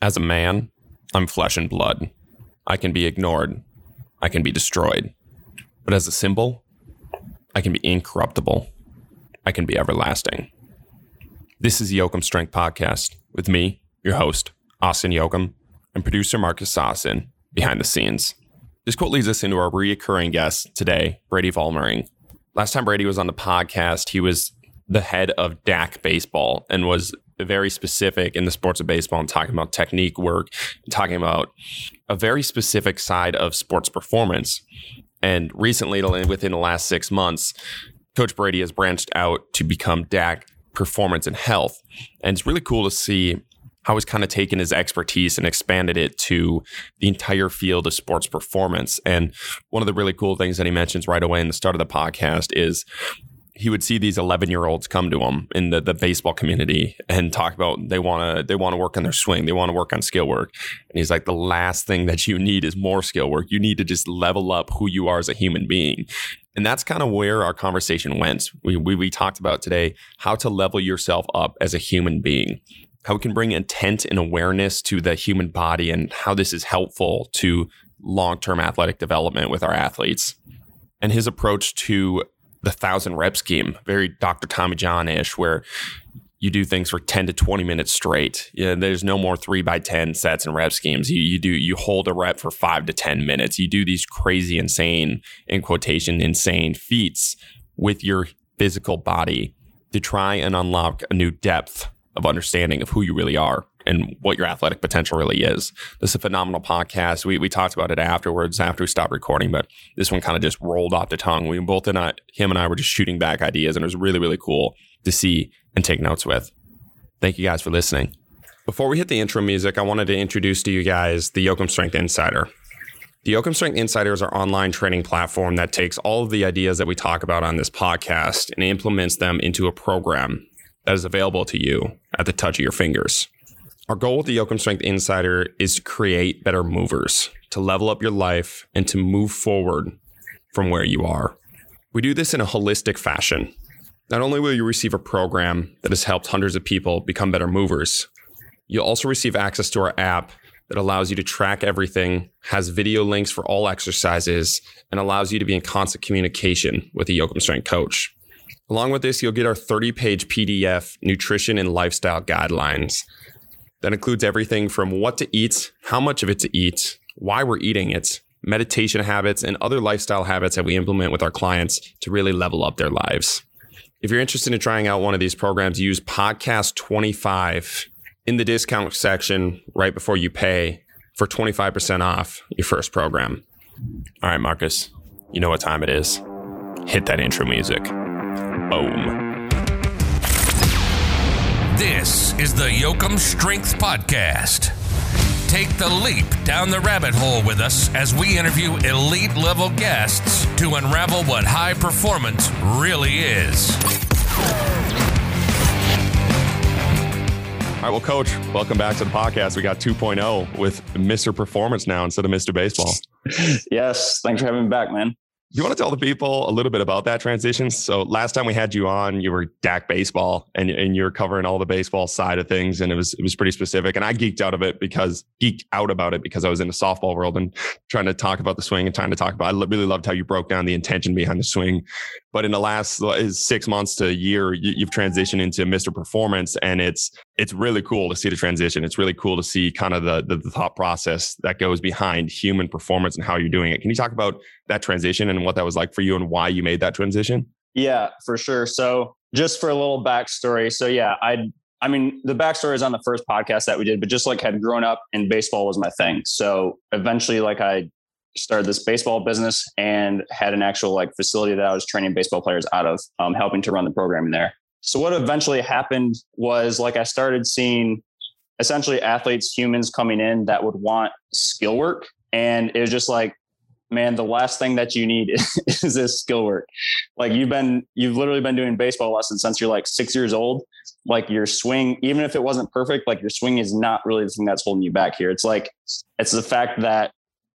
As a man, I'm flesh and blood. I can be ignored. I can be destroyed. But as a symbol, I can be incorruptible. I can be everlasting. This is the Yoakum Strength Podcast with me, your host, Austin Yoakum, and producer Marcus Sossin behind the scenes. This quote leads us into our reoccurring guest today, Brady Vollmering. Last time Brady was on the podcast, he was the head of DAC Baseball and was very specific in the sports of baseball and talking about technique work, talking about a very specific side of sports performance. And recently, within the last six months, Coach Brady has branched out to become DAC Performance and Health. And it's really cool to see how he's kind of taken his expertise and expanded it to the entire field of sports performance. And one of the really cool things that he mentions right away in the start of the podcast is he would see these 11 year olds come to him in the, the baseball community and talk about they want to they want to work on their swing they want to work on skill work. And he's like the last thing that you need is more skill work. You need to just level up who you are as a human being. And that's kind of where our conversation went. We, we, we talked about today how to level yourself up as a human being how we can bring intent and awareness to the human body and how this is helpful to long-term athletic development with our athletes. And his approach to the thousand rep scheme, very Dr. Tommy John ish, where you do things for 10 to 20 minutes straight. Yeah, there's no more three by 10 sets and rep schemes. You, you do, you hold a rep for five to 10 minutes. You do these crazy, insane, in quotation, insane feats with your physical body to try and unlock a new depth of understanding of who you really are and what your athletic potential really is. This is a phenomenal podcast. We, we talked about it afterwards after we stopped recording, but this one kind of just rolled off the tongue. We both and I, him and I were just shooting back ideas, and it was really really cool to see and take notes with. Thank you guys for listening. Before we hit the intro music, I wanted to introduce to you guys the Yoakum Strength Insider. The Yoakum Strength Insider is our online training platform that takes all of the ideas that we talk about on this podcast and implements them into a program that is available to you at the touch of your fingers. Our goal with the Yoakum Strength Insider is to create better movers, to level up your life, and to move forward from where you are. We do this in a holistic fashion. Not only will you receive a program that has helped hundreds of people become better movers, you'll also receive access to our app that allows you to track everything, has video links for all exercises, and allows you to be in constant communication with a Yoakum Strength coach. Along with this, you'll get our 30 page PDF nutrition and lifestyle guidelines that includes everything from what to eat, how much of it to eat, why we're eating it, meditation habits, and other lifestyle habits that we implement with our clients to really level up their lives. If you're interested in trying out one of these programs, use podcast 25 in the discount section right before you pay for 25% off your first program. All right, Marcus, you know what time it is. Hit that intro music. Boom. This is the Yoakum Strength Podcast. Take the leap down the rabbit hole with us as we interview elite level guests to unravel what high performance really is. All right, well, Coach, welcome back to the podcast. We got 2.0 with Mr. Performance now instead of Mr. Baseball. yes, thanks for having me back, man you want to tell the people a little bit about that transition? So last time we had you on, you were DAC baseball and, and you're covering all the baseball side of things. And it was, it was pretty specific. And I geeked out of it because geeked out about it because I was in the softball world and trying to talk about the swing and trying to talk about, I really loved how you broke down the intention behind the swing. But in the last six months to a year, you, have transitioned into Mr. Performance and it's, it's really cool to see the transition. It's really cool to see kind of the, the, the thought process that goes behind human performance and how you're doing it. Can you talk about that transition and what that was like for you and why you made that transition? Yeah, for sure. So just for a little backstory. So yeah, I I mean, the backstory is on the first podcast that we did, but just like had grown up and baseball was my thing. So eventually, like I started this baseball business and had an actual like facility that I was training baseball players out of, um, helping to run the programming there. So what eventually happened was like I started seeing essentially athletes, humans coming in that would want skill work. And it was just like, man, the last thing that you need is, is this skill work. Like you've been, you've literally been doing baseball lessons since you're like six years old. Like your swing, even if it wasn't perfect, like your swing is not really the thing that's holding you back here. It's like, it's the fact that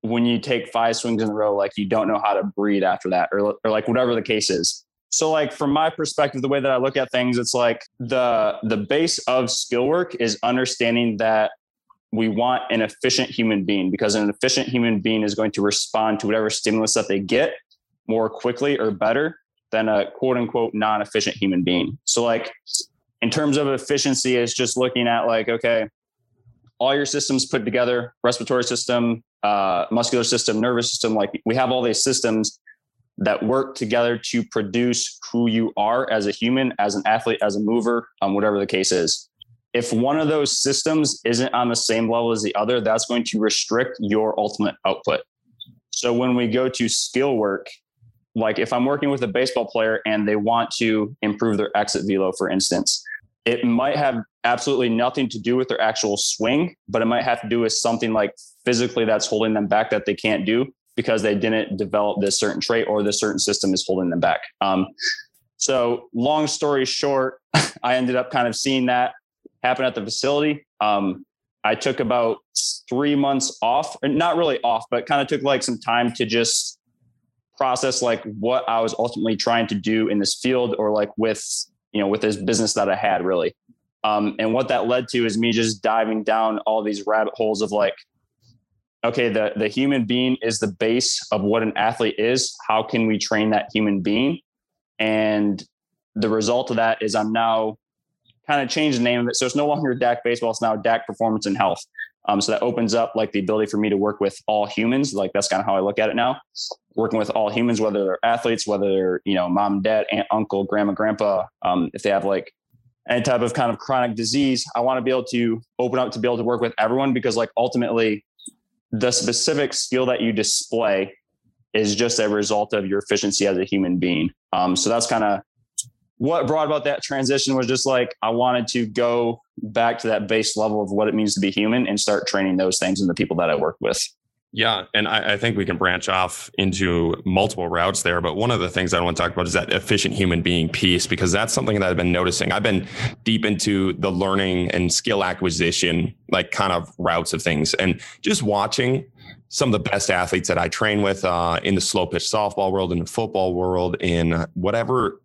when you take five swings in a row, like you don't know how to breathe after that, or, or like whatever the case is. So like from my perspective, the way that I look at things, it's like the the base of skill work is understanding that we want an efficient human being because an efficient human being is going to respond to whatever stimulus that they get more quickly or better than a quote unquote non efficient human being. So, like, in terms of efficiency, is just looking at like, okay, all your systems put together respiratory system, uh, muscular system, nervous system like, we have all these systems that work together to produce who you are as a human, as an athlete, as a mover, um, whatever the case is. If one of those systems isn't on the same level as the other, that's going to restrict your ultimate output. So when we go to skill work, like if I'm working with a baseball player and they want to improve their exit velo, for instance, it might have absolutely nothing to do with their actual swing, but it might have to do with something like physically that's holding them back that they can't do because they didn't develop this certain trait or this certain system is holding them back. Um, so, long story short, I ended up kind of seeing that happen at the facility. Um, I took about three months off, not really off, but kind of took like some time to just process like what I was ultimately trying to do in this field or like with, you know, with this business that I had really. Um, and what that led to is me just diving down all these rabbit holes of like, okay, the, the human being is the base of what an athlete is. How can we train that human being? And the result of that is I'm now kind of changed the name of it. So it's no longer DAC baseball. It's now DAC performance and health. Um, so that opens up like the ability for me to work with all humans. Like that's kind of how I look at it now. Working with all humans, whether they're athletes, whether they're you know mom, dad, aunt, uncle, grandma, grandpa. Um, if they have like any type of kind of chronic disease, I want to be able to open up to be able to work with everyone because like ultimately, the specific skill that you display is just a result of your efficiency as a human being. Um, so that's kind of what brought about that transition was just like I wanted to go back to that base level of what it means to be human and start training those things in the people that I work with. Yeah, and I, I, think we can branch off into multiple routes there. But one of the things I want to talk about is that efficient human being piece, because that's something that I've been noticing. I've been deep into the learning and skill acquisition, like kind of routes of things, and just watching some of the best athletes that I train with uh, in the slow pitch softball world, in the football world, in whatever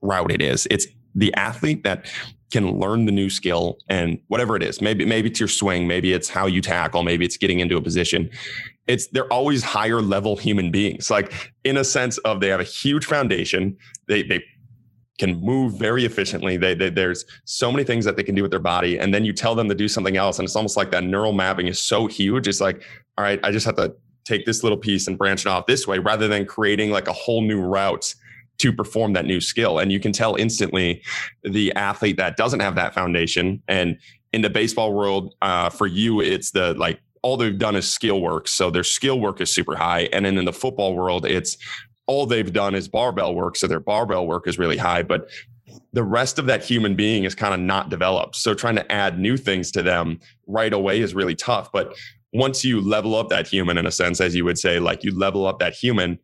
route it is. It's the athlete that can learn the new skill and whatever it is. Maybe maybe it's your swing, maybe it's how you tackle, maybe it's getting into a position. It's they're always higher level human beings. Like in a sense of they have a huge foundation. They they can move very efficiently. They, they, there's so many things that they can do with their body, and then you tell them to do something else, and it's almost like that neural mapping is so huge. It's like, all right, I just have to take this little piece and branch it off this way, rather than creating like a whole new route to perform that new skill. And you can tell instantly the athlete that doesn't have that foundation. And in the baseball world, uh, for you, it's the like all they've done is skill work. So their skill work is super high. And then in the football world, it's all they've done is barbell work. So their barbell work is really high. But the rest of that human being is kind of not developed. So trying to add new things to them right away is really tough. But once you level up that human, in a sense, as you would say, like you level up that human,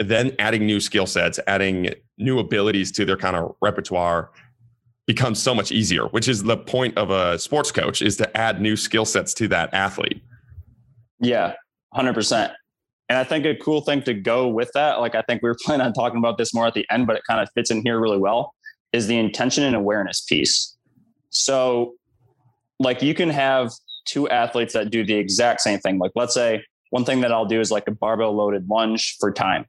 then adding new skill sets, adding new abilities to their kind of repertoire becomes so much easier, which is the point of a sports coach is to add new skill sets to that athlete. Yeah, 100%. And I think a cool thing to go with that, like I think we were planning on talking about this more at the end, but it kind of fits in here really well, is the intention and awareness piece. So, like, you can have two athletes that do the exact same thing. Like, let's say one thing that I'll do is like a barbell loaded lunge for time.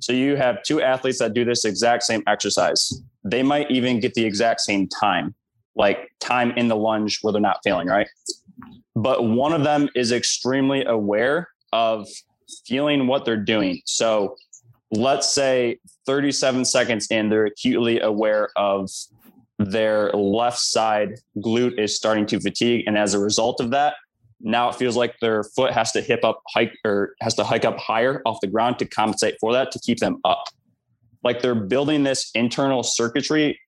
So you have two athletes that do this exact same exercise. They might even get the exact same time, like time in the lunge where they're not failing, right? But one of them is extremely aware of feeling what they're doing. So let's say 37 seconds in, they're acutely aware of their left side glute is starting to fatigue. And as a result of that, now it feels like their foot has to hip up hike or has to hike up higher off the ground to compensate for that to keep them up. Like they're building this internal circuitry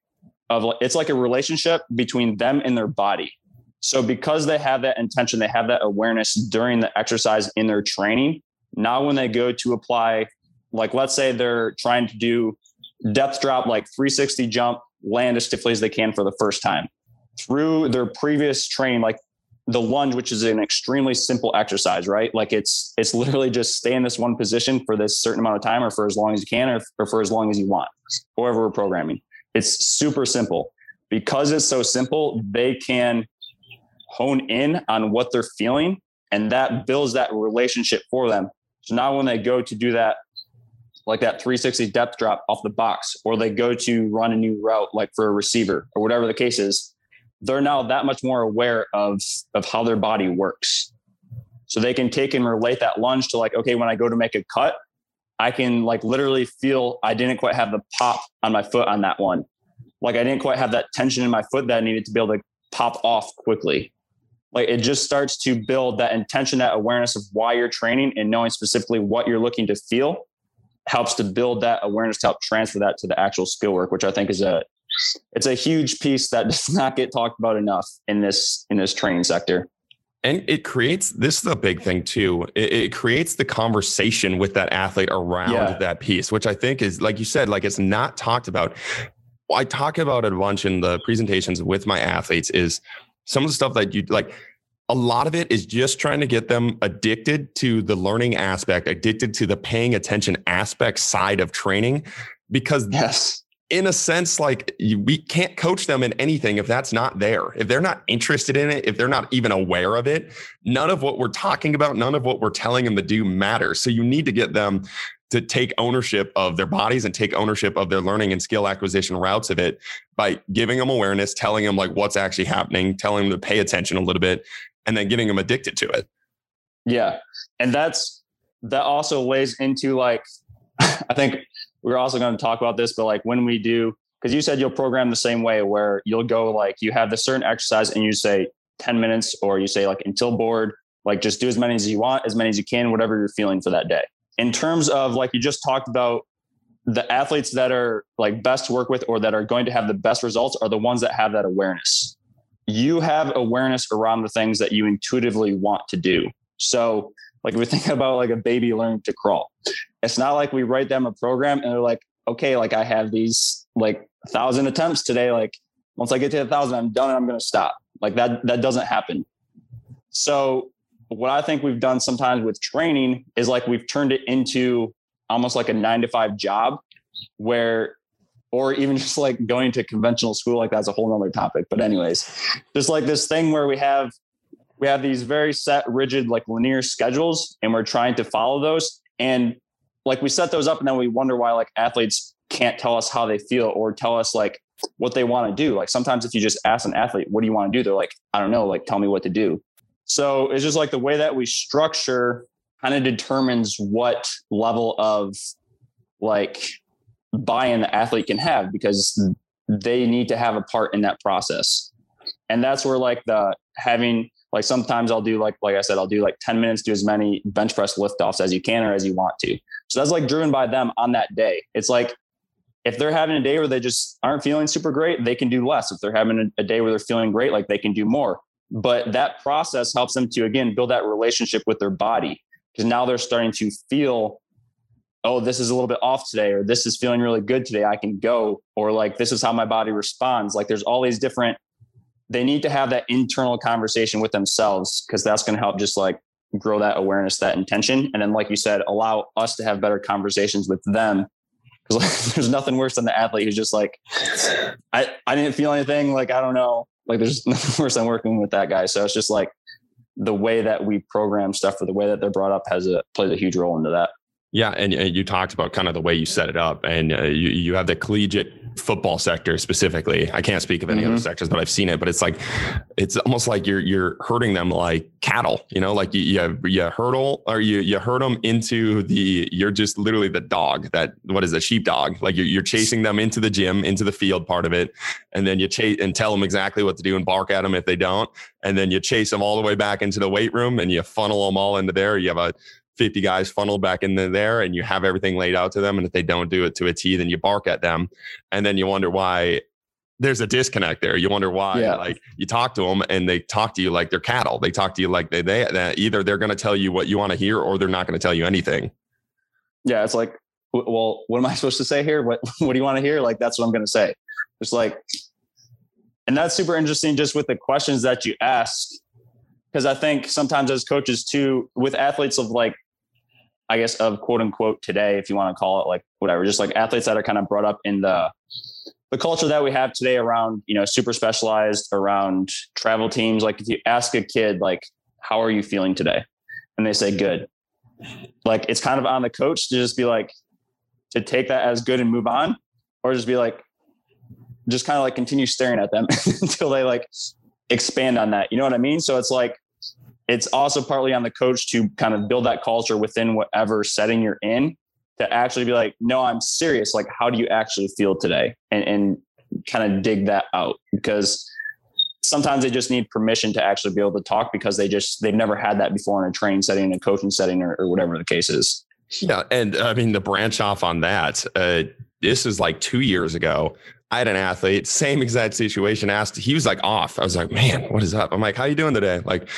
of it's like a relationship between them and their body. So because they have that intention, they have that awareness during the exercise in their training. Now when they go to apply, like let's say they're trying to do depth drop like 360 jump, land as stiffly as they can for the first time. Through their previous training, like the lunge, which is an extremely simple exercise, right? Like it's it's literally just stay in this one position for this certain amount of time, or for as long as you can, or, or for as long as you want. However, we're programming, it's super simple. Because it's so simple, they can hone in on what they're feeling and that builds that relationship for them. So now when they go to do that, like that 360 depth drop off the box, or they go to run a new route, like for a receiver or whatever the case is, they're now that much more aware of, of how their body works. So they can take and relate that lunge to like, okay, when I go to make a cut, I can like literally feel I didn't quite have the pop on my foot on that one. Like I didn't quite have that tension in my foot that I needed to be able to pop off quickly like it just starts to build that intention that awareness of why you're training and knowing specifically what you're looking to feel helps to build that awareness to help transfer that to the actual skill work which i think is a it's a huge piece that does not get talked about enough in this in this training sector and it creates this is the big thing too it, it creates the conversation with that athlete around yeah. that piece which i think is like you said like it's not talked about i talk about it a bunch in the presentations with my athletes is some of the stuff that you like a lot of it is just trying to get them addicted to the learning aspect, addicted to the paying attention aspect side of training. Because, yes, in a sense, like we can't coach them in anything if that's not there. If they're not interested in it, if they're not even aware of it, none of what we're talking about, none of what we're telling them to do matters. So you need to get them to take ownership of their bodies and take ownership of their learning and skill acquisition routes of it by giving them awareness, telling them like what's actually happening, telling them to pay attention a little bit, and then getting them addicted to it. Yeah. And that's that also lays into like I think we're also going to talk about this, but like when we do, because you said you'll program the same way where you'll go like you have the certain exercise and you say 10 minutes or you say like until bored, like just do as many as you want, as many as you can, whatever you're feeling for that day. In terms of like you just talked about the athletes that are like best to work with or that are going to have the best results are the ones that have that awareness. You have awareness around the things that you intuitively want to do. So like we think about like a baby learning to crawl. It's not like we write them a program and they're like okay like i have these like a thousand attempts today like once i get to a thousand i'm done and i'm going to stop. Like that that doesn't happen. So what I think we've done sometimes with training is like we've turned it into almost like a nine to five job where or even just like going to conventional school like that's a whole nother topic. But anyways just like this thing where we have we have these very set rigid like linear schedules and we're trying to follow those. And like we set those up and then we wonder why like athletes can't tell us how they feel or tell us like what they want to do. Like sometimes if you just ask an athlete what do you want to do? they're like i don't know like tell me what to do. So it's just like the way that we structure kind of determines what level of like buy-in the athlete can have because they need to have a part in that process. And that's where like the having like sometimes I'll do like like I said, I'll do like 10 minutes, do as many bench press lift offs as you can or as you want to. So that's like driven by them on that day. It's like if they're having a day where they just aren't feeling super great, they can do less. If they're having a, a day where they're feeling great, like they can do more but that process helps them to again build that relationship with their body because now they're starting to feel oh this is a little bit off today or this is feeling really good today i can go or like this is how my body responds like there's all these different they need to have that internal conversation with themselves because that's going to help just like grow that awareness that intention and then like you said allow us to have better conversations with them because like, there's nothing worse than the athlete who's just like i i didn't feel anything like i don't know like there's nothing worse than working with that guy. So it's just like the way that we program stuff or the way that they're brought up has a plays a huge role into that. Yeah, and, and you talked about kind of the way you set it up, and uh, you you have the collegiate football sector specifically. I can't speak of any mm-hmm. other sectors, but I've seen it. But it's like it's almost like you're you're herding them like cattle. You know, like you you, you hurdle or you you hurt them into the. You're just literally the dog that what is a sheepdog? Like you're you're chasing them into the gym, into the field part of it, and then you chase and tell them exactly what to do and bark at them if they don't, and then you chase them all the way back into the weight room and you funnel them all into there. You have a 50 guys funneled back in there and you have everything laid out to them. And if they don't do it to a T, then you bark at them. And then you wonder why there's a disconnect there. You wonder why, yeah. like you talk to them and they talk to you like they're cattle. They talk to you like they, they, they either they're going to tell you what you want to hear or they're not going to tell you anything. Yeah. It's like, well, what am I supposed to say here? What, what do you want to hear? Like, that's what I'm going to say. It's like, and that's super interesting just with the questions that you ask. Cause I think sometimes as coaches too, with athletes of like I guess, of quote unquote today, if you want to call it like whatever, just like athletes that are kind of brought up in the the culture that we have today around, you know, super specialized around travel teams, like if you ask a kid, like, how are you feeling today? And they say good. Like it's kind of on the coach to just be like, to take that as good and move on, or just be like, just kind of like continue staring at them until they like expand on that. You know what I mean? So it's like, it's also partly on the coach to kind of build that culture within whatever setting you're in to actually be like, no, I'm serious. Like, how do you actually feel today? And, and kind of dig that out because sometimes they just need permission to actually be able to talk because they just, they've never had that before in a training setting, a coaching setting, or, or whatever the case is. Yeah. And I mean, the branch off on that, uh, this is like two years ago. I had an athlete, same exact situation. Asked, he was like off. I was like, man, what is up? I'm like, how you doing today? Like,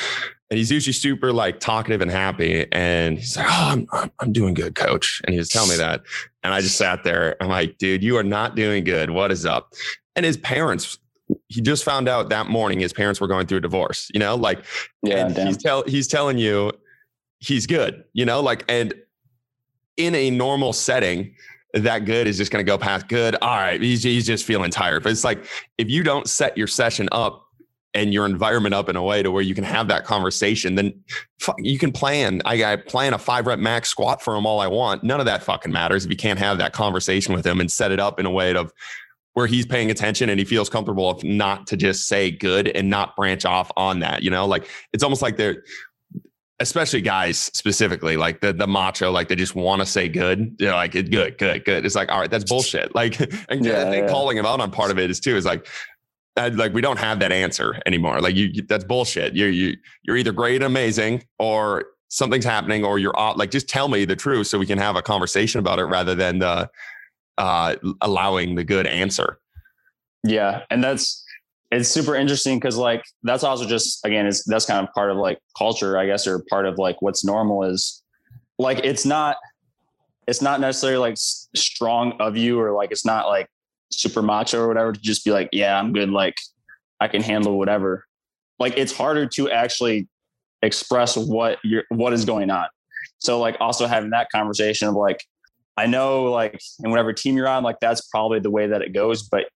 and he's usually super like talkative and happy. And he's like, oh, I'm I'm doing good, coach. And he was telling me that, and I just sat there. I'm like, dude, you are not doing good. What is up? And his parents. He just found out that morning his parents were going through a divorce. You know, like, yeah, and he's tell he's telling you he's good. You know, like, and in a normal setting, that good is just going to go past good. All right, he's, he's just feeling tired. But it's like if you don't set your session up and your environment up in a way to where you can have that conversation, then you can plan. I, I plan a five rep max squat for him all I want. None of that fucking matters if you can't have that conversation with him and set it up in a way of where he's paying attention and he feels comfortable if not to just say good and not branch off on that. You know, like it's almost like they're especially guys specifically, like the the macho, like they just want to say good. They're like good, good, good. It's like, all right, that's bullshit. Like, and yeah, I think yeah. calling him out on part of it is too is like, like we don't have that answer anymore. Like you, that's bullshit. You you you're either great and amazing, or something's happening, or you're off. Like just tell me the truth so we can have a conversation about it rather than the uh, allowing the good answer. Yeah, and that's it's super interesting because like that's also just again is that's kind of part of like culture i guess or part of like what's normal is like it's not it's not necessarily like strong of you or like it's not like super macho or whatever to just be like yeah i'm good like i can handle whatever like it's harder to actually express what you're what is going on so like also having that conversation of like i know like in whatever team you're on like that's probably the way that it goes but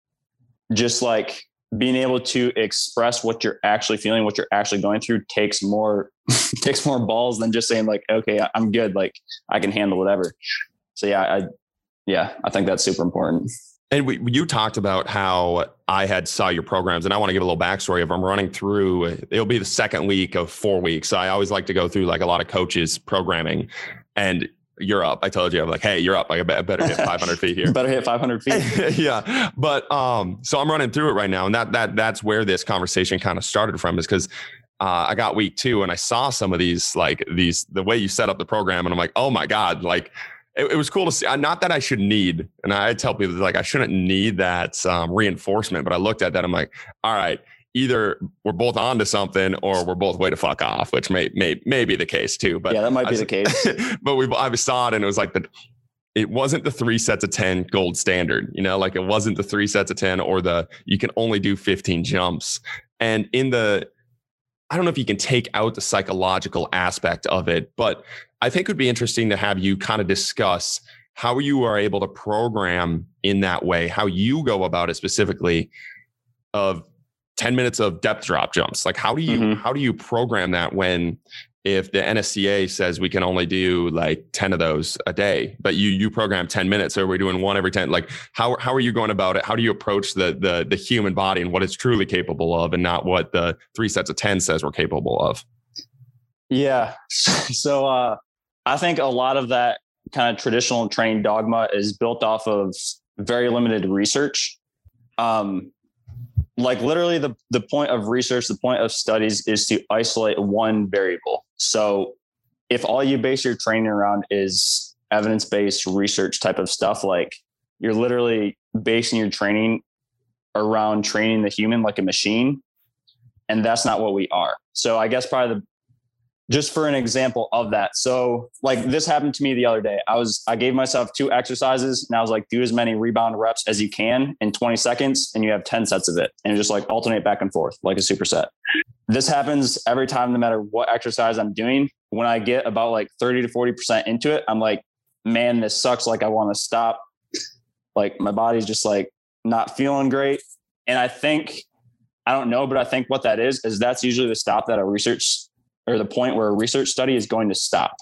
just like being able to express what you're actually feeling, what you're actually going through takes more takes more balls than just saying like, okay, I'm good. Like I can handle whatever. So yeah, I, yeah, I think that's super important. And we, you talked about how I had saw your programs, and I want to give a little backstory of I'm running through. It'll be the second week of four weeks. I always like to go through like a lot of coaches programming, and you're up. I told you, I'm like, hey, you're up. I better hit 500 feet here. better hit 500 feet. yeah, but um, so I'm running through it right now, and that that that's where this conversation kind of started from, is because uh, I got week two, and I saw some of these like these the way you set up the program, and I'm like, oh my god, like. It, it was cool to see. Uh, not that I should need, and I tell people like I shouldn't need that um, reinforcement, but I looked at that. I'm like, all right, either we're both onto something or we're both way to fuck off, which may may may be the case too. But yeah, that might be the case. but we I saw it and it was like the it wasn't the three sets of 10 gold standard, you know, like it wasn't the three sets of 10 or the you can only do 15 jumps. And in the I don't know if you can take out the psychological aspect of it, but I think it would be interesting to have you kind of discuss how you are able to program in that way, how you go about it specifically of 10 minutes of depth drop jumps. Like how do you mm-hmm. how do you program that when if the NSCA says we can only do like 10 of those a day but you you program 10 minutes so we're doing one every 10 like how how are you going about it? How do you approach the the the human body and what it's truly capable of and not what the three sets of 10 says we're capable of? Yeah. So uh i think a lot of that kind of traditional training dogma is built off of very limited research. Um like literally the, the point of research the point of studies is to isolate one variable. So if all you base your training around is evidence-based research type of stuff like you're literally basing your training around training the human like a machine and that's not what we are. So i guess probably the just for an example of that. So like this happened to me the other day. I was I gave myself two exercises and I was like do as many rebound reps as you can in 20 seconds and you have 10 sets of it and just like alternate back and forth like a superset. This happens every time no matter what exercise I'm doing. When I get about like 30 to 40% into it, I'm like man this sucks like I want to stop. Like my body's just like not feeling great. And I think, I don't know, but I think what that is, is that's usually the stop that a research or the point where a research study is going to stop.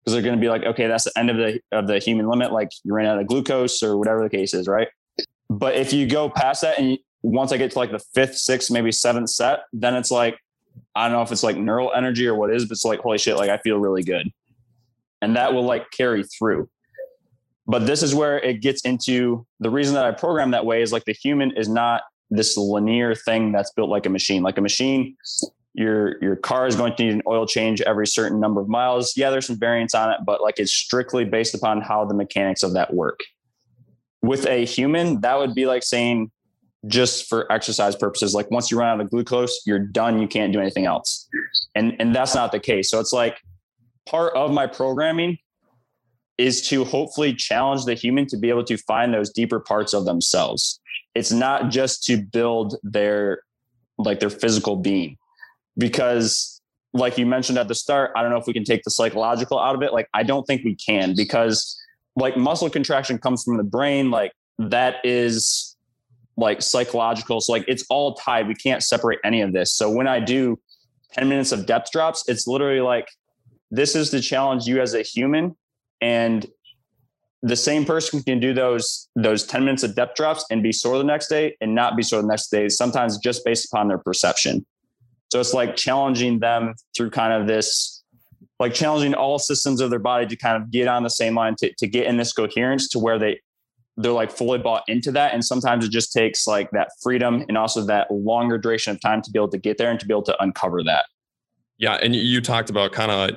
Because they're going to be like, okay, that's the end of the of the human limit. Like you ran out of glucose or whatever the case is, right? But if you go past that and you, once I get to like the fifth, sixth, maybe seventh set, then it's like, I don't know if it's like neural energy or what is, but it's like, holy shit, like I feel really good. And that will like carry through. But this is where it gets into the reason that I program that way is like the human is not this linear thing that's built like a machine. Like a machine, your your car is going to need an oil change every certain number of miles. Yeah, there's some variance on it, but like it's strictly based upon how the mechanics of that work. With a human, that would be like saying just for exercise purposes, like once you run out of glucose, you're done. You can't do anything else. And and that's not the case. So it's like part of my programming is to hopefully challenge the human to be able to find those deeper parts of themselves. It's not just to build their like their physical being because like you mentioned at the start, I don't know if we can take the psychological out of it. Like I don't think we can because like muscle contraction comes from the brain like that is like psychological. So like it's all tied. We can't separate any of this. So when I do 10 minutes of depth drops, it's literally like this is the challenge you as a human and the same person can do those those 10 minutes of depth drops and be sore the next day and not be sore the next day sometimes just based upon their perception so it's like challenging them through kind of this like challenging all systems of their body to kind of get on the same line to, to get in this coherence to where they they're like fully bought into that and sometimes it just takes like that freedom and also that longer duration of time to be able to get there and to be able to uncover that yeah and you talked about kind of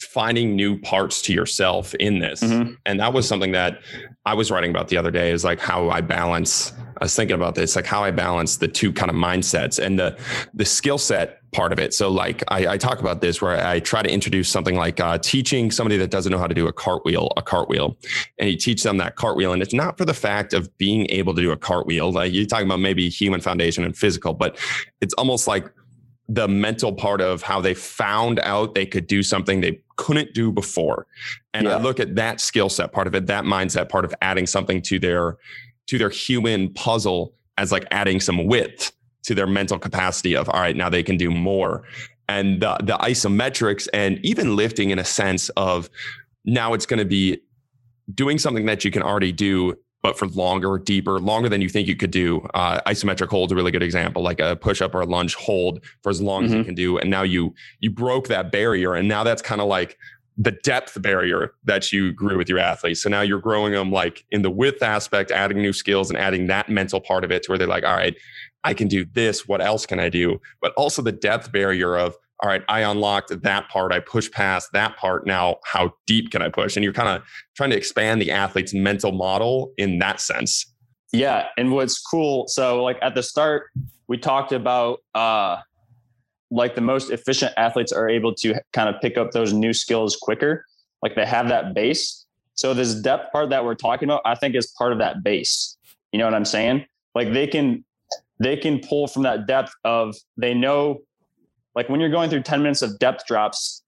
finding new parts to yourself in this. Mm-hmm. And that was something that I was writing about the other day is like how I balance. I was thinking about this, like how I balance the two kind of mindsets and the the skill set part of it. So like I, I, talk about this where I try to introduce something like uh, teaching somebody that doesn't know how to do a cartwheel, a cartwheel, and you teach them that cartwheel. And it's not for the fact of being able to do a cartwheel. Like you're talking about maybe human foundation and physical, but it's almost like the mental part of how they found out they could do something they couldn't do before. And yeah. I look at that skill set part of it, that mindset part of adding something to their to their human puzzle as like adding some width to their mental capacity of all right, now they can do more. And the, the isometrics and even lifting in a sense of now it's going to be doing something that you can already do but for longer, deeper, longer than you think you could do. Uh, isometric hold is a really good example, like a push up or a lunge hold for as long mm-hmm. as you mm-hmm. can do. And now you you broke that barrier, and now that's kind of like the depth barrier that you grew with your athletes. So now you're growing them like in the width aspect, adding new skills and adding that mental part of it to where they're like, all right, I can do this. What else can I do? But also the depth barrier of all right, I unlocked that part. I pushed past that part. Now, how deep can I push? And you're kind of trying to expand the athlete's mental model in that sense. Yeah. And what's cool, so like at the start, we talked about uh like the most efficient athletes are able to kind of pick up those new skills quicker. Like they have that base. So this depth part that we're talking about, I think is part of that base. You know what I'm saying? Like they can they can pull from that depth of they know like when you're going through 10 minutes of depth drops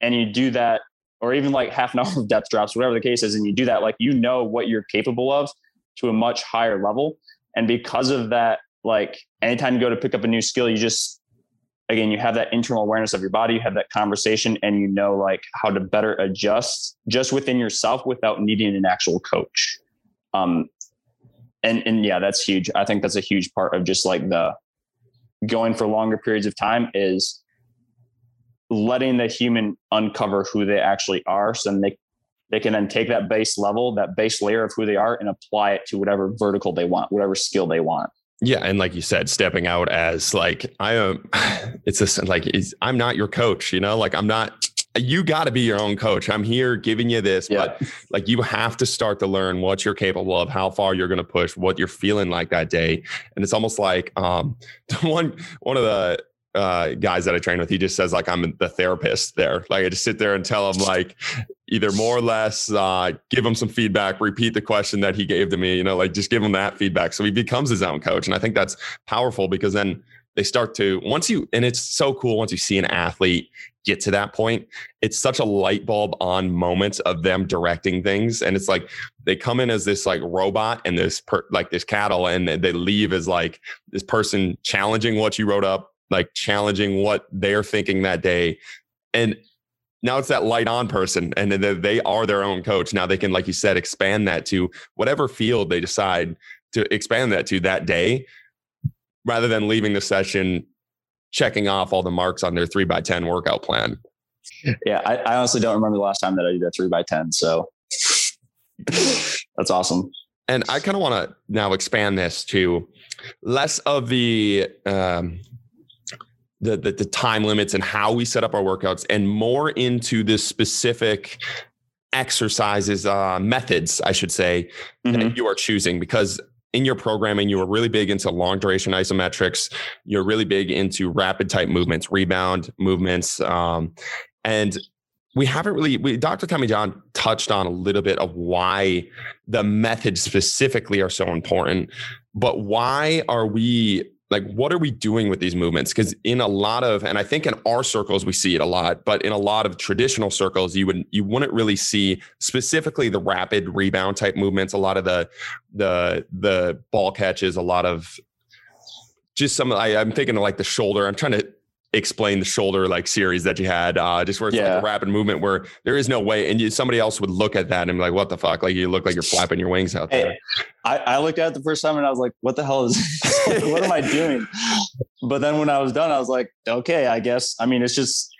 and you do that or even like half an hour of depth drops whatever the case is and you do that like you know what you're capable of to a much higher level. And because of that like anytime you go to pick up a new skill you just again you have that internal awareness of your body you have that conversation and you know like how to better adjust just within yourself without needing an actual coach. Um and and yeah that's huge. I think that's a huge part of just like the going for longer periods of time is letting the human uncover who they actually are so then they they can then take that base level that base layer of who they are and apply it to whatever vertical they want whatever skill they want. Yeah and like you said stepping out as like i am it's just like it's, i'm not your coach you know? Like i'm not you got to be your own coach. I'm here giving you this, yeah. but like you have to start to learn what you're capable of, how far you're going to push, what you're feeling like that day. And it's almost like um, one one of the uh, guys that I train with, he just says like I'm the therapist there. Like I just sit there and tell him like either more or less, uh, give him some feedback, repeat the question that he gave to me. You know, like just give him that feedback, so he becomes his own coach. And I think that's powerful because then they start to once you and it's so cool once you see an athlete get to that point it's such a light bulb on moment of them directing things and it's like they come in as this like robot and this per, like this cattle and they leave as like this person challenging what you wrote up like challenging what they're thinking that day and now it's that light on person and they are their own coach. Now they can like you said expand that to whatever field they decide to expand that to that day rather than leaving the session checking off all the marks on their three by 10 workout plan. Yeah. I, I honestly don't remember the last time that I did a three by 10. So that's awesome. And I kind of want to now expand this to less of the, um, the, the, the time limits and how we set up our workouts and more into the specific exercises uh, methods i should say mm-hmm. that you are choosing because in your programming, you were really big into long duration isometrics. You're really big into rapid type movements, rebound movements. Um, and we haven't really, we, Dr. Tommy John touched on a little bit of why the methods specifically are so important, but why are we like what are we doing with these movements? Because in a lot of and i think in our circles we see it a lot but in a lot of traditional circles you would you wouldn't really see specifically the rapid rebound type movements a lot of the the the ball catches a lot of just some I, i'm thinking of like the shoulder. I'm trying to explain the shoulder like series that you had, uh, just where it's yeah. like a rapid movement where there is no way, and you, somebody else would look at that and be like, "What the fuck?" Like you look like you're flapping your wings out there. Hey, I, I looked at it the first time and I was like, "What the hell is? what am I doing?" But then when I was done, I was like, "Okay, I guess." I mean, it's just,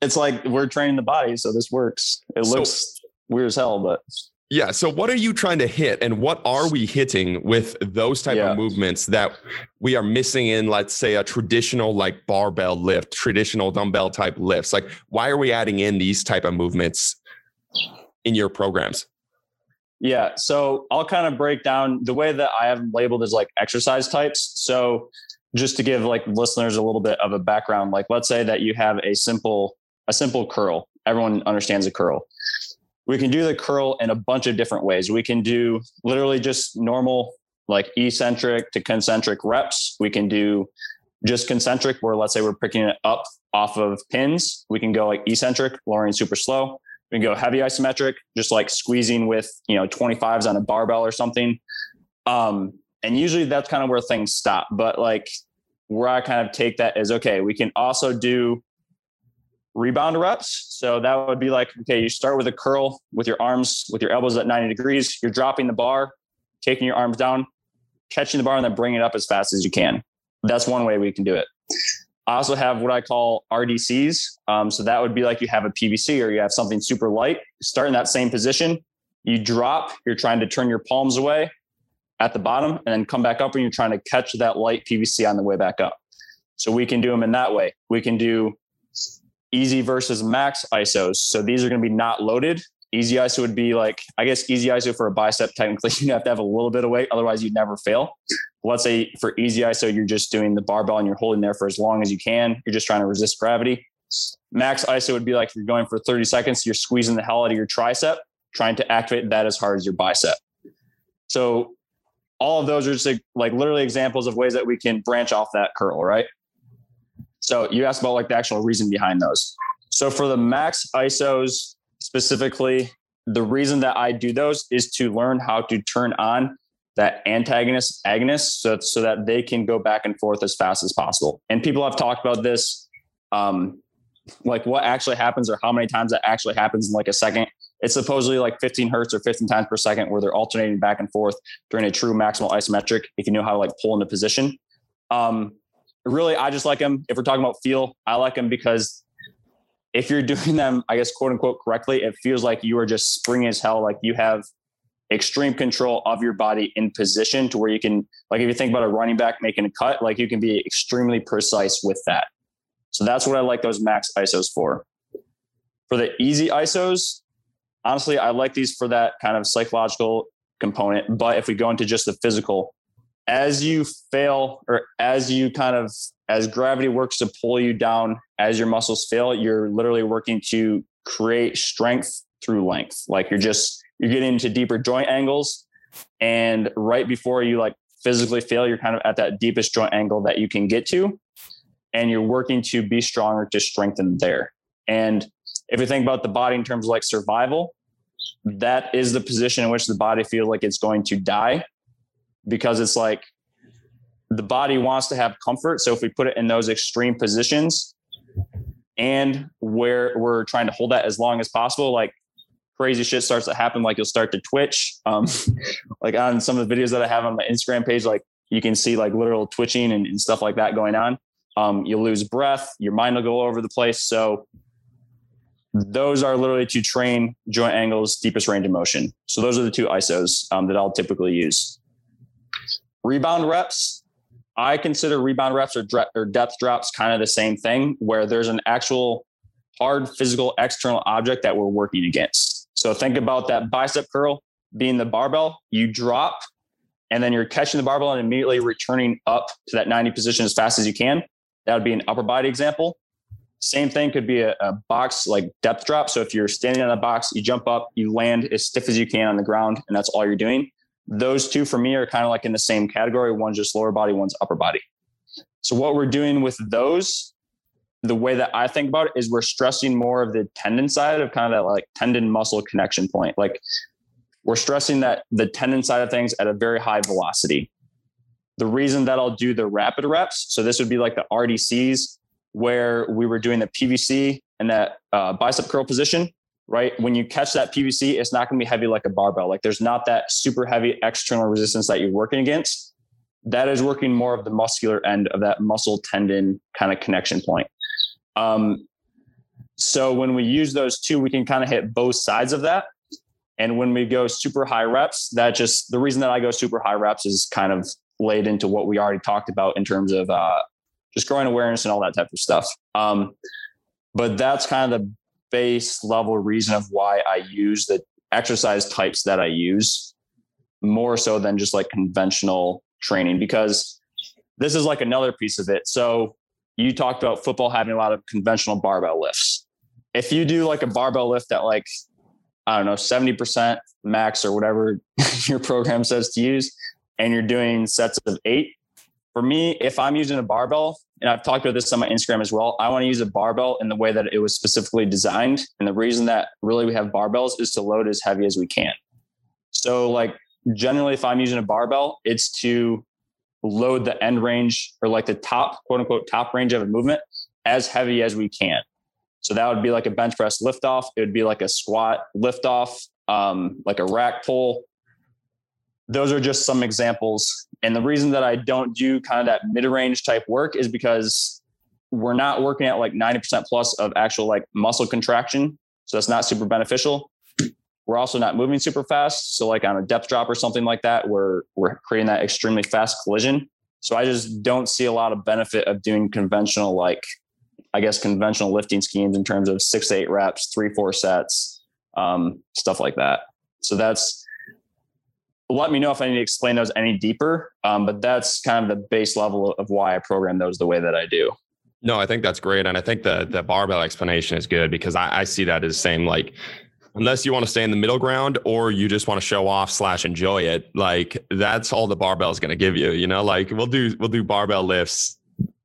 it's like we're training the body, so this works. It looks so, weird as hell, but yeah. So what are you trying to hit and what are we hitting with those type yeah. of movements that we are missing in, let's say a traditional like barbell lift, traditional dumbbell type lifts? Like why are we adding in these type of movements in your programs? Yeah. So I'll kind of break down the way that I have labeled as like exercise types. So just to give like listeners a little bit of a background, like let's say that you have a simple, a simple curl. Everyone understands a curl we can do the curl in a bunch of different ways. We can do literally just normal, like eccentric to concentric reps. We can do just concentric, where let's say we're picking it up off of pins. We can go like eccentric, lowering super slow. We can go heavy isometric, just like squeezing with, you know, 25s on a barbell or something. Um, and usually that's kind of where things stop. But like where I kind of take that is okay, we can also do rebound reps. So that would be like, okay, you start with a curl with your arms, with your elbows at 90 degrees. You're dropping the bar, taking your arms down, catching the bar, and then bringing it up as fast as you can. That's one way we can do it. I also have what I call RDCs. Um, so that would be like you have a PVC or you have something super light. Start in that same position. You drop, you're trying to turn your palms away at the bottom and then come back up and you're trying to catch that light PVC on the way back up. So we can do them in that way. We can do easy versus max isos. So these are going to be not loaded. Easy iso would be like, I guess easy iso for a bicep, technically you have to have a little bit of weight. Otherwise you'd never fail. Let's say for easy iso, you're just doing the barbell and you're holding there for as long as you can. You're just trying to resist gravity. Max iso would be like, you're going for 30 seconds, you're squeezing the hell out of your tricep, trying to activate that as hard as your bicep. So all of those are just like, like literally examples of ways that we can branch off that curl, right? So you asked about like the actual reason behind those. So for the max ISOs specifically, the reason that I do those is to learn how to turn on that antagonist agonist so, so that they can go back and forth as fast as possible. And people have talked about this, um, like what actually happens or how many times that actually happens in like a second. It's supposedly like 15 hertz or 15 times per second where they're alternating back and forth during a true maximal isometric if you know how to like pull into position. Um, really, I just like them. If we're talking about feel, I like them because if you're doing them, I guess, quote unquote, correctly, it feels like you are just springy as hell. Like you have extreme control of your body in position to where you can, like, if you think about a running back making a cut, like you can be extremely precise with that. So that's what I like those max ISOs for. For the easy ISOs, honestly, I like these for that kind of psychological component. But if we go into just the physical, as you fail or as you kind of as gravity works to pull you down as your muscles fail you're literally working to create strength through length like you're just you're getting into deeper joint angles and right before you like physically fail you're kind of at that deepest joint angle that you can get to. And you're working to be stronger to strengthen there. And if you think about the body in terms of like survival, that is the position in which the body feels like it's going to die because it's like the body wants to have comfort. So if we put it in those extreme positions and where we're trying to hold that as long as possible, like crazy shit starts to happen. Like you'll start to twitch. Um, like on some of the videos that I have on my Instagram page, like you can see like literal twitching and, and stuff like that going on. Um, you lose breath, your mind will go all over the place. So those are literally to train joint angles, deepest range of motion. So those are the two ISOs um, that I'll typically use. Rebound reps, I consider rebound reps or, dre- or depth drops kind of the same thing, where there's an actual hard physical external object that we're working against. So think about that bicep curl being the barbell. You drop, and then you're catching the barbell and immediately returning up to that 90 position as fast as you can. That would be an upper body example. Same thing could be a, a, box like depth drop. So if you're standing on a box, you jump up, you land as stiff as you can on the ground, and that's all you're doing. Those two for me are kind of like in the same category. One's just lower body, one's upper body. So what we're doing with those, the way that I think about it is we're stressing more of the tendon side of kind of that like tendon muscle connection point. Like we're stressing that the tendon side of things at a very high velocity. The reason that I'll do the rapid reps, so this would be like the RDCs, where we were doing the PVC and that uh, bicep curl position, right? When you catch that PVC, it's not going to be heavy like a barbell. Like there's not that super heavy external resistance that you're working against. That is working more of the muscular end of that muscle tendon kind of connection point. Um, so when we use those two, we can kind of hit both sides of that. And when we go super high reps, that just the reason that I go super high reps is kind of laid into what we already talked about in terms of uh, just growing awareness and all that type of stuff. Um, but that's kind of the base level reason of why I use the exercise types that I use more so than just like conventional training because this is like another piece of it. So you talked about football having a lot of conventional barbell lifts. If you do like a barbell lift at like, I don't know, 70% max or whatever your program says to use, and you're doing sets of eight, for me, if I'm using a barbell, and I've talked about this on my Instagram as well, I want to use a barbell in the way that it was specifically designed. And the reason that really we have barbells is to load as heavy as we can. So, like, generally, if I'm using a barbell, it's to load the end range or like the top, quote unquote, top range of a movement as heavy as we can. So that would be like a bench press lift off. It would be like a squat lift off, um, like a rack pull. Those are just some examples and the reason that I don't do kind of that mid range type work is because we're not working at like 90% plus of actual like muscle contraction. So that's not super beneficial. We're also not moving super fast. So like on a depth drop or something like that, we're we're creating that extremely fast collision. So I just don't see a lot of benefit of doing conventional like I guess conventional lifting schemes in terms of six eight reps, three, four sets, um, stuff like that. So that's let me know if I need to explain those any deeper. Um, but that's kind of the base level of why I program those the way that I do. No, I think that's great. And I think the the barbell explanation is good because I, I see that as saying like unless you want to stay in the middle ground or you just want to show off slash enjoy it, like that's all the barbell is going to give you. You know, like we'll do we'll do barbell lifts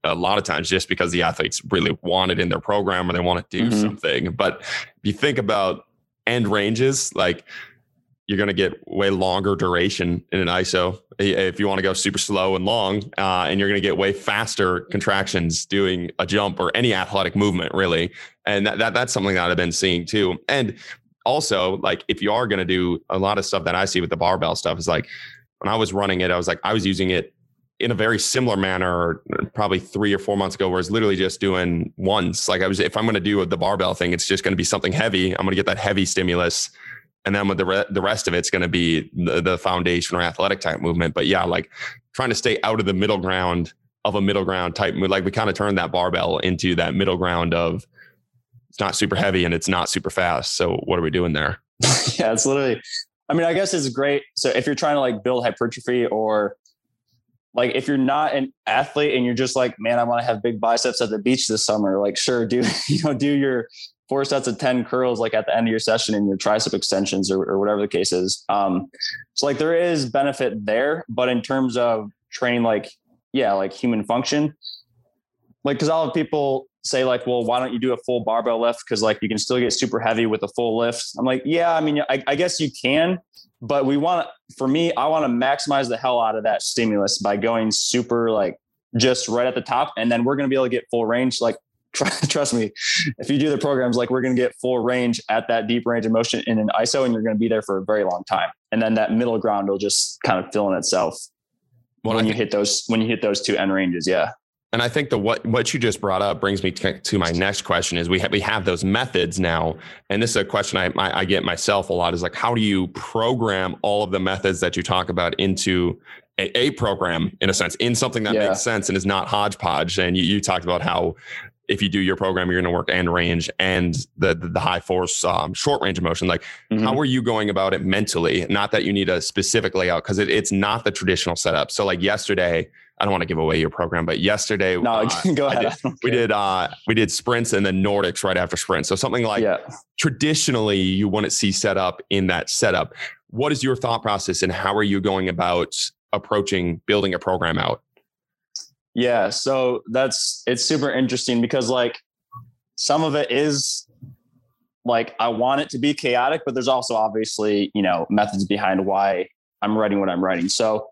a lot of times just because the athletes really want it in their program or they want to do mm-hmm. something. But if you think about end ranges, like you're going to get way longer duration in an ISO if you want to go super slow and long, uh, and you're going to get way faster contractions doing a jump or any athletic movement, really. And that, that that's something that I've been seeing too. And also, like if you are going to do a lot of stuff that I see with the barbell stuff, is like when I was running it, I was like I was using it in a very similar manner probably three or four months ago where it's literally just doing once like i was if i'm going to do the barbell thing it's just going to be something heavy i'm going to get that heavy stimulus and then with the re- the rest of it's going to be the, the foundation or athletic type movement. But yeah, like trying to stay out of the middle ground of a middle ground type move. Like we kind of turned that barbell into that middle ground of it's not super heavy and it's not super fast. So what are we doing there? yeah, it's literally. I mean, I guess it's great. So if you're trying to like build hypertrophy or like if you're not an athlete and you're just like, man, I want to have big biceps at the beach this summer, like sure, do you know, do your four sets of 10 curls like at the end of your session in your tricep extensions or, or whatever the case is. Um, so like there is benefit there, but in terms of training, like, yeah, like human function, like, cause I'll have people say like, well, why don't you do a full barbell lift? Cause like you can still get super heavy with a full lift. I'm like, yeah, I mean, I, I guess you can, but we want for me, I want to maximize the hell out of that stimulus by going super like just right at the top. And then we're going to be able to get full range. Like, trust me, if you do the programs, like we're going to get full range at that deep range of motion in an ISO, and you're going to be there for a very long time. And then that middle ground will just kind of fill in itself well, when you hit those when you hit those two end ranges. Yeah. And I think the what what you just brought up brings me to, to my next question is we have we have those methods now, and this is a question I, I I get myself a lot is like how do you program all of the methods that you talk about into a, a program in a sense in something that yeah. makes sense and is not hodgepodge. And you, you talked about how if you do your program, you're going to work and range and the the, the high force um, short range of motion. Like, mm-hmm. how are you going about it mentally? Not that you need a specific layout because it, it's not the traditional setup. So, like yesterday, I don't want to give away your program, but yesterday, no, uh, go ahead. Did, we did uh, we did sprints and then Nordics right after sprints. So something like yeah. traditionally you wouldn't see set up in that setup. What is your thought process and how are you going about approaching building a program out? Yeah, so that's it's super interesting because like some of it is like I want it to be chaotic, but there's also obviously, you know, methods behind why I'm writing what I'm writing. So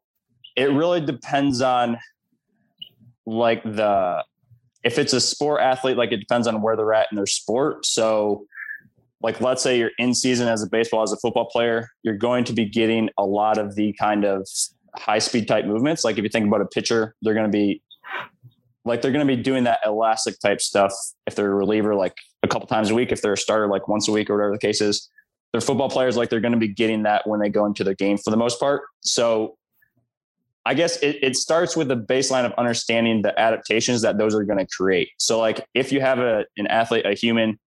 it really depends on like the if it's a sport athlete, like it depends on where they're at in their sport. So like let's say you're in season as a baseball as a football player, you're going to be getting a lot of the kind of high speed type movements. Like if you think about a pitcher, they're going to be like they're going to be doing that elastic type stuff if they're a reliever like a couple times a week if they're a starter like once a week or whatever the case is. They're football players like they're going to be getting that when they go into their game for the most part. So i guess it, it starts with the baseline of understanding the adaptations that those are going to create. So like if you have a, an athlete a human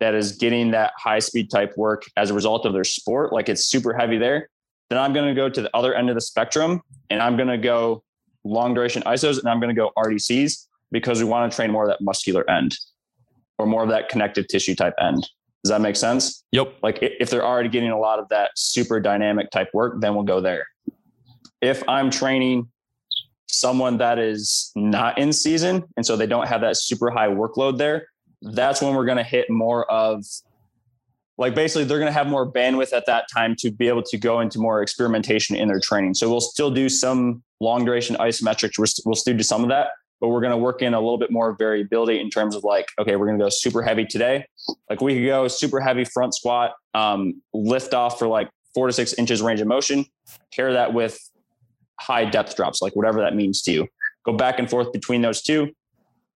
that is getting that high speed type work as a result of their sport like it's super heavy there then i'm going to go to the other end of the spectrum and i'm going to go long duration ISOs, and I'm going to go RDCs because we want to train more of that muscular end or more of that connective tissue type end. Does that make sense? Yep. Like if they're already getting a lot of that super dynamic type work, then we'll go there. If I'm training someone that is not in season and so they don't have that super high workload there, that's when we're going to hit more of like basically they're going to have more bandwidth at that time to be able to go into more experimentation in their training. So we'll still do some long duration isometrics. We'll still do some of that, but we're going to work in a little bit more variability in terms of like, okay, we're going to go super heavy today. Like we could go super heavy front squat, um, lift off for like four to six inches range of motion, pair that with high depth drops, like whatever that means to you. Go back and forth between those two.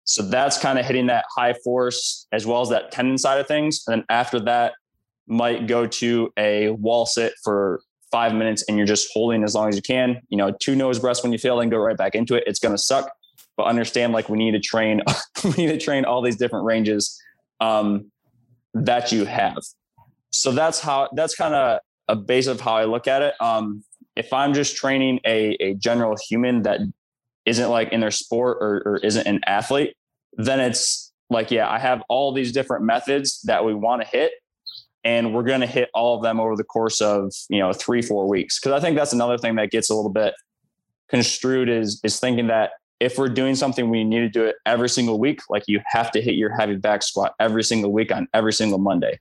So that's kind of hitting that high force as well as that tendon side of things. And then after that, might go to a wall sit for five minutes and you're just holding as long as you can. You know, two nose breaths when you fail and go right back into it. It's going to suck, but understand like we need to train, we need to train all these different ranges um, that you have. So that's how, that's kind of a base of how I look at it. Um, if I'm just training a, a general human that isn't like in their sport or, or isn't an athlete, then it's like, yeah, I have all these different methods that we want to hit and we're going to hit all of them over the course of you know three four weeks. Because i think that's another thing that gets a little bit construed is is thinking that if we're doing something we need to do it every single week like you have to hit your heavy back squat every single week on every single monday.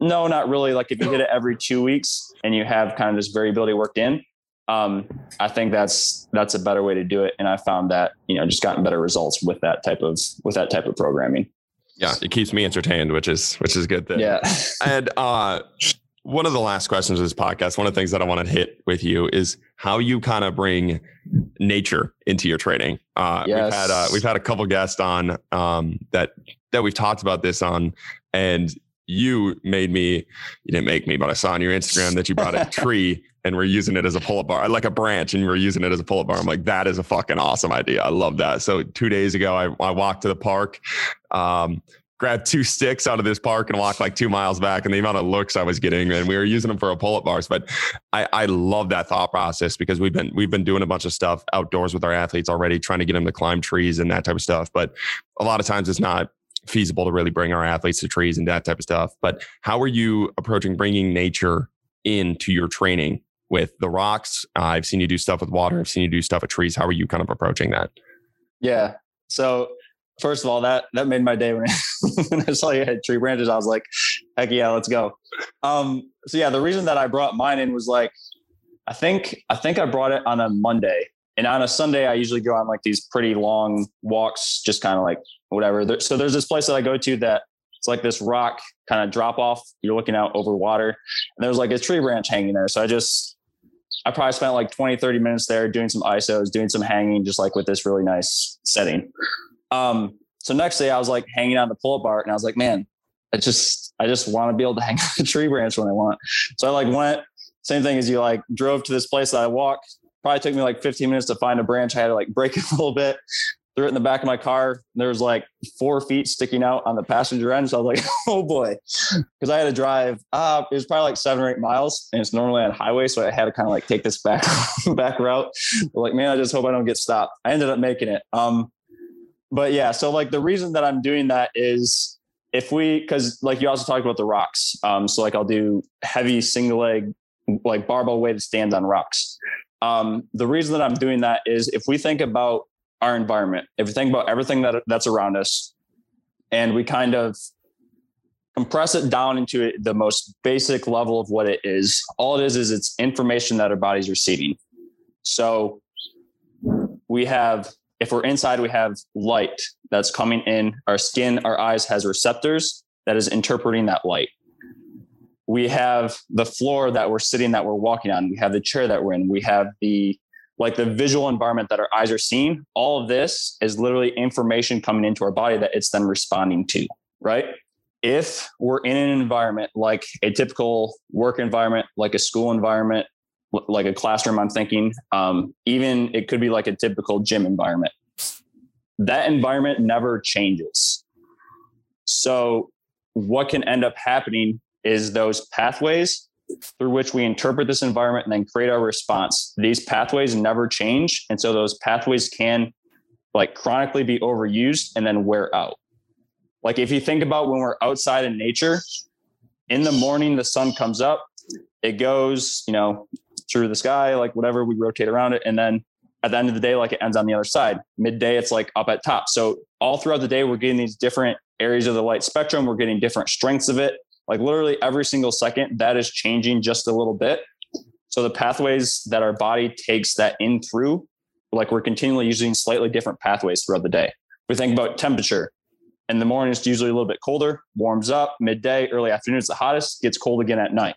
No not really. Like if you hit it every two weeks and you have kind of this variability worked in um, i think that's that's a better way to do it. And i found that you know just gotten better results with that type of with that type of programming yeah, it keeps me entertained, which is which is good thing. Yeah. and uh one of the last questions of this podcast, one of the things that I want to hit with you is how you kind of bring nature into your training. Uh, yes. We've had uh, we've had a couple guests on um, that that we've talked about this on, and you made me. You didn't make me, but I saw on your Instagram that you brought a tree and we're using it as a pull-up bar, like a branch, and we're using it as a pull-up bar. I'm like, that is a fucking awesome idea. I love that. So two days ago, I, I walked to the park, um, grab two sticks out of this park and walk like two miles back and the amount of looks I was getting and we were using them for a pull-up bars. But I, I love that thought process because we've been we've been doing a bunch of stuff outdoors with our athletes already, trying to get them to climb trees and that type of stuff. But a lot of times it's not feasible to really bring our athletes to trees and that type of stuff. But how are you approaching bringing nature into your training with the rocks? Uh, I've seen you do stuff with water. I've seen you do stuff with trees. How are you kind of approaching that? Yeah. So first of all, that that made my day when I, when I saw you had tree branches. I was like, heck yeah, let's go. Um, so yeah, the reason that I brought mine in was like, I think I think I brought it on a Monday, and on a Sunday I usually go on like these pretty long walks, just kind of like whatever. So there's this place that I go to that it's like this rock kind of drop off. You're looking out over water, and there's like a tree branch hanging there. So I just I probably spent like 20, 30 minutes there doing some ISOs, doing some hanging, just like with this really nice setting. Um, so next day I was like hanging on the pull-up bar and I was like, man, I just I just want to be able to hang on a tree branch when I want. So I like went, same thing as you like drove to this place that I walked. Probably took me like 15 minutes to find a branch. I had to like break it a little bit, threw it in the back of my car. There was like four feet sticking out on the passenger end. So I was like, oh boy. Because I had to drive uh it was probably like seven or eight miles and it's normally on highway. So I had to kind of like take this back back route. Like, man, I just hope I don't get stopped. I ended up making it. Um but yeah, so like the reason that I'm doing that is if we because like you also talked about the rocks. Um, so like I'll do heavy single leg like barbell weighted stands on rocks. Um, the reason that I'm doing that is if we think about our environment, if we think about everything that that's around us, and we kind of compress it down into the most basic level of what it is, all it is is it's information that our body's receiving. So we have if we're inside, we have light that's coming in. Our skin, our eyes has receptors that is interpreting that light. We have the floor that we're sitting, that we're walking on. We have the chair that we're in. We have the like the visual environment that our eyes are seeing. All of this is literally information coming into our body that it's then responding to, right? If we're in an environment like a typical work environment, like a school environment, like a classroom i'm thinking um, even it could be like a typical gym environment. That environment never changes. So what can end up happening is those pathways through which we interpret this environment and then create our response. These pathways never change and so those pathways can like chronically be overused and then wear out. Like if you think about when we're outside in nature in the morning the sun comes up it goes you know through the sky, like whatever, we rotate around it. And then at the end of the day, like it ends on the other side. Midday, it's like up at top. So all throughout the day, we're getting these different areas of the light spectrum. We're getting different strengths of it. Like literally every single second, that is changing just a little bit. So the pathways that our body takes that in through, like we're continually using slightly different pathways throughout the day. We think about temperature. In the morning, it's usually a little bit colder, warms up. Midday, early afternoon, it's the hottest, gets cold again at night.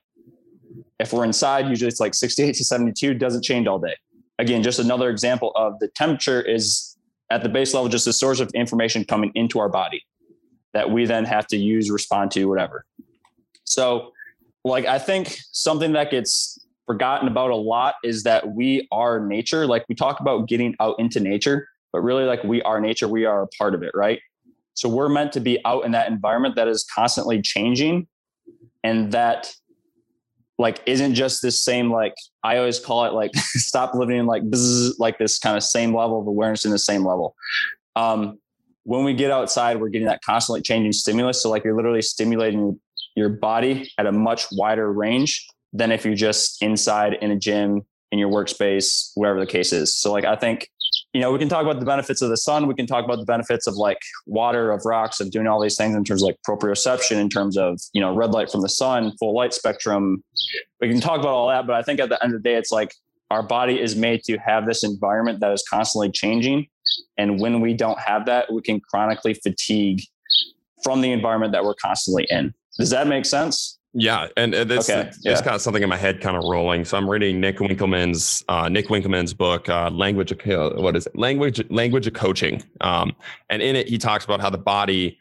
If we're inside, usually it's like 68 to 72, doesn't change all day. Again, just another example of the temperature is at the base level, just a source of information coming into our body that we then have to use, respond to, whatever. So, like, I think something that gets forgotten about a lot is that we are nature. Like, we talk about getting out into nature, but really, like, we are nature, we are a part of it, right? So, we're meant to be out in that environment that is constantly changing and that like isn't just this same like I always call it like stop living in like bzz, like this kind of same level of awareness in the same level. Um, when we get outside, we're getting that constantly changing stimulus. So like you're literally stimulating your body at a much wider range than if you're just inside in a gym in your workspace, whatever the case is. So like I think you know, we can talk about the benefits of the sun. We can talk about the benefits of like water, of rocks, of doing all these things in terms of like proprioception, in terms of, you know, red light from the sun, full light spectrum. We can talk about all that. But I think at the end of the day, it's like our body is made to have this environment that is constantly changing. And when we don't have that, we can chronically fatigue from the environment that we're constantly in. Does that make sense? Yeah, and uh, this okay. yeah. got something in my head kind of rolling. So I'm reading Nick Winkelman's uh, Nick Winkelman's book, uh, language. Of, what is it? Language language of coaching. Um, and in it, he talks about how the body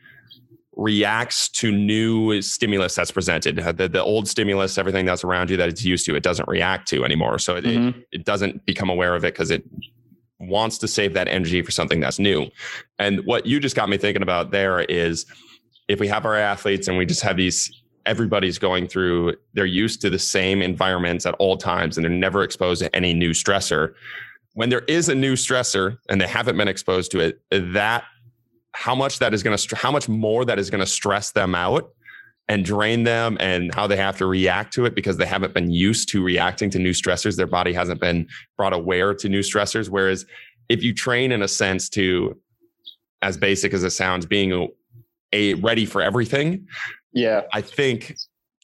reacts to new stimulus that's presented. The, the old stimulus, everything that's around you that it's used to, it doesn't react to anymore. So it, mm-hmm. it, it doesn't become aware of it because it wants to save that energy for something that's new. And what you just got me thinking about there is if we have our athletes and we just have these everybody's going through, they're used to the same environments at all times and they're never exposed to any new stressor. When there is a new stressor and they haven't been exposed to it, that how much that is going to how much more that is going to stress them out and drain them and how they have to react to it because they haven't been used to reacting to new stressors their body hasn't been brought aware to new stressors whereas if you train in a sense to as basic as it sounds being a, a ready for everything yeah. I think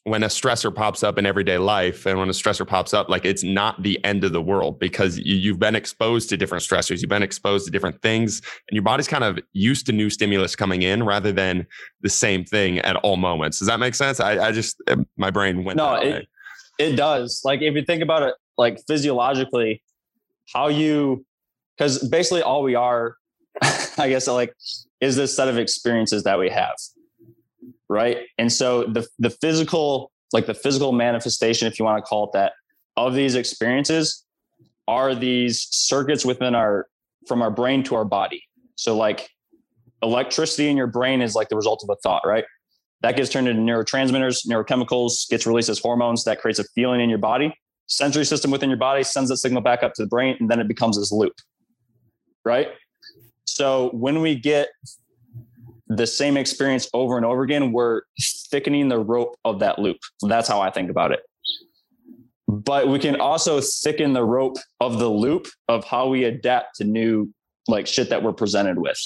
when a stressor pops up in everyday life and when a stressor pops up like it's not the end of the world because you, have been exposed to different stressors you've been exposed to different things and your body's kind of used to new stimulus coming in rather than the same thing at all moments. Does that make sense? I, I just eh, my brain went no it, it does. Like if you think about it like physiologically how you because basically all we are i guess like is this set of experiences that we have right? And so the the physical, like the physical manifestation, if you want to call it that, of these experiences are these circuits within our from our brain to our body. So like electricity in your brain is like the result of a thought, right? That gets turned into neurotransmitters, neurochemicals, gets released as hormones that creates a feeling in your body. Sensory system within your body sends that signal back up to the brain, and then it becomes this loop, right? So when we get the same experience over and over again, we're thickening the rope of that loop. That's how I think about it. But we can also thicken the rope of the loop of how we adapt to new like shit that we're presented with.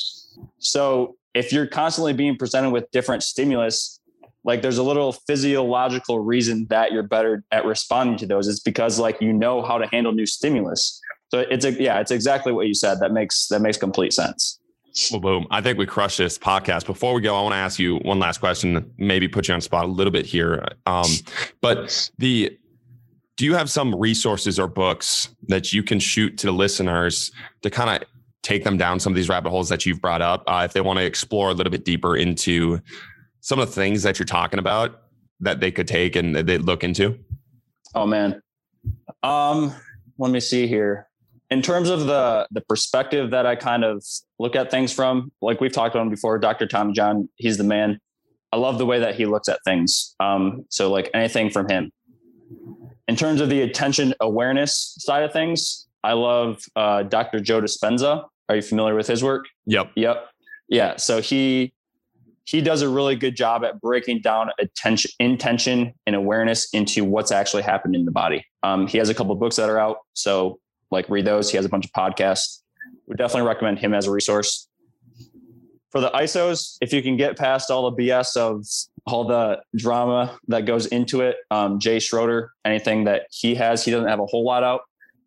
So if you're constantly being presented with different stimulus, like there's a little physiological reason that you're better at responding to those. It's because like you know how to handle new stimulus. So it's a yeah, it's exactly what you said. That makes that makes complete sense. Well, boom. I think we crushed this podcast. Before we go, I want to ask you one last question, maybe put you on spot a little bit here. Um, but the do you have some resources or books that you can shoot to the listeners to kind of take them down some of these rabbit holes that you've brought up uh, if they want to explore a little bit deeper into some of the things that you're talking about that they could take and they look into? Oh man. Um, let me see here in terms of the the perspective that I kind of look at things from, like we've talked about before, Dr. Tommy John, he's the man. I love the way that he looks at things. Um, so like anything from him. In terms of the attention awareness side of things, I love uh, Dr. Joe Dispenza. Are you familiar with his work? Yep. Yep. Yeah. So he he does a really good job at breaking down attention, intention, and awareness into what's actually happening in the body. Um, he has a couple books that are out, so like read those. He has a bunch of podcasts. Would definitely recommend him as a resource. For the ISOs, if you can get past all the BS of all the drama that goes into it, um, Jay Schroeder, anything that he has, he doesn't have a whole lot out,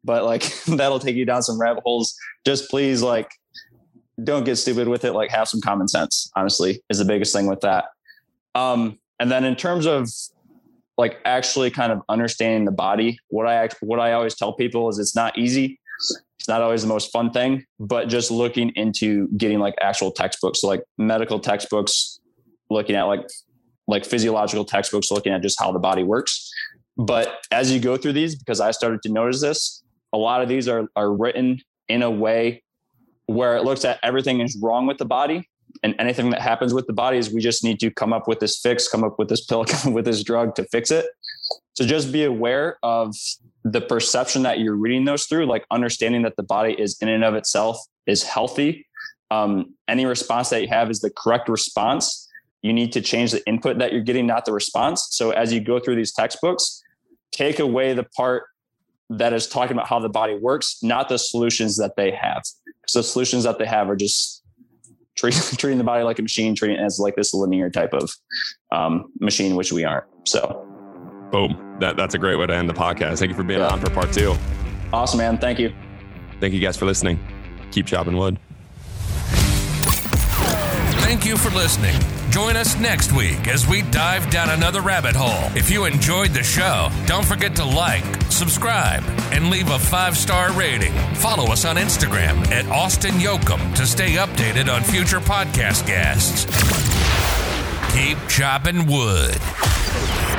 but like that'll take you down some rabbit holes. Just please, like, don't get stupid with it. Like, have some common sense. Honestly, is the biggest thing with that. Um, and then in terms of like actually kind of understanding the body. What I what I always tell people is it's not easy. It's not always the most fun thing, but just looking into getting like actual textbooks, so like medical textbooks, looking at like like physiological textbooks, looking at just how the body works. But as you go through these, because I started to notice this, a lot of these are are written in a way where it looks at everything is wrong with the body and anything that happens with the body is we just need to come up with this fix, come up with this pill, come up with this drug to fix it. So just be aware of the perception that you're reading those through, like understanding that the body is in and of itself is healthy. Um, any response that you have is the correct response. You need to change the input that you're getting, not the response. So as you go through these textbooks, take away the part that is talking about how the body works, not the solutions that they have. So the solutions that they have are just treat, treating the body like a machine, treating it as like this linear type of um, machine, which we aren't. So, boom. That, that's a great way to end the podcast. Thank you for being yeah. on for part two. Awesome, man. Thank you. Thank you guys for listening. Keep chopping wood. Thank you for listening. Join us next week as we dive down another rabbit hole. If you enjoyed the show, don't forget to like, subscribe, and leave a five star rating. Follow us on Instagram at Austin Yoakum to stay updated on future podcast guests. Keep chopping wood.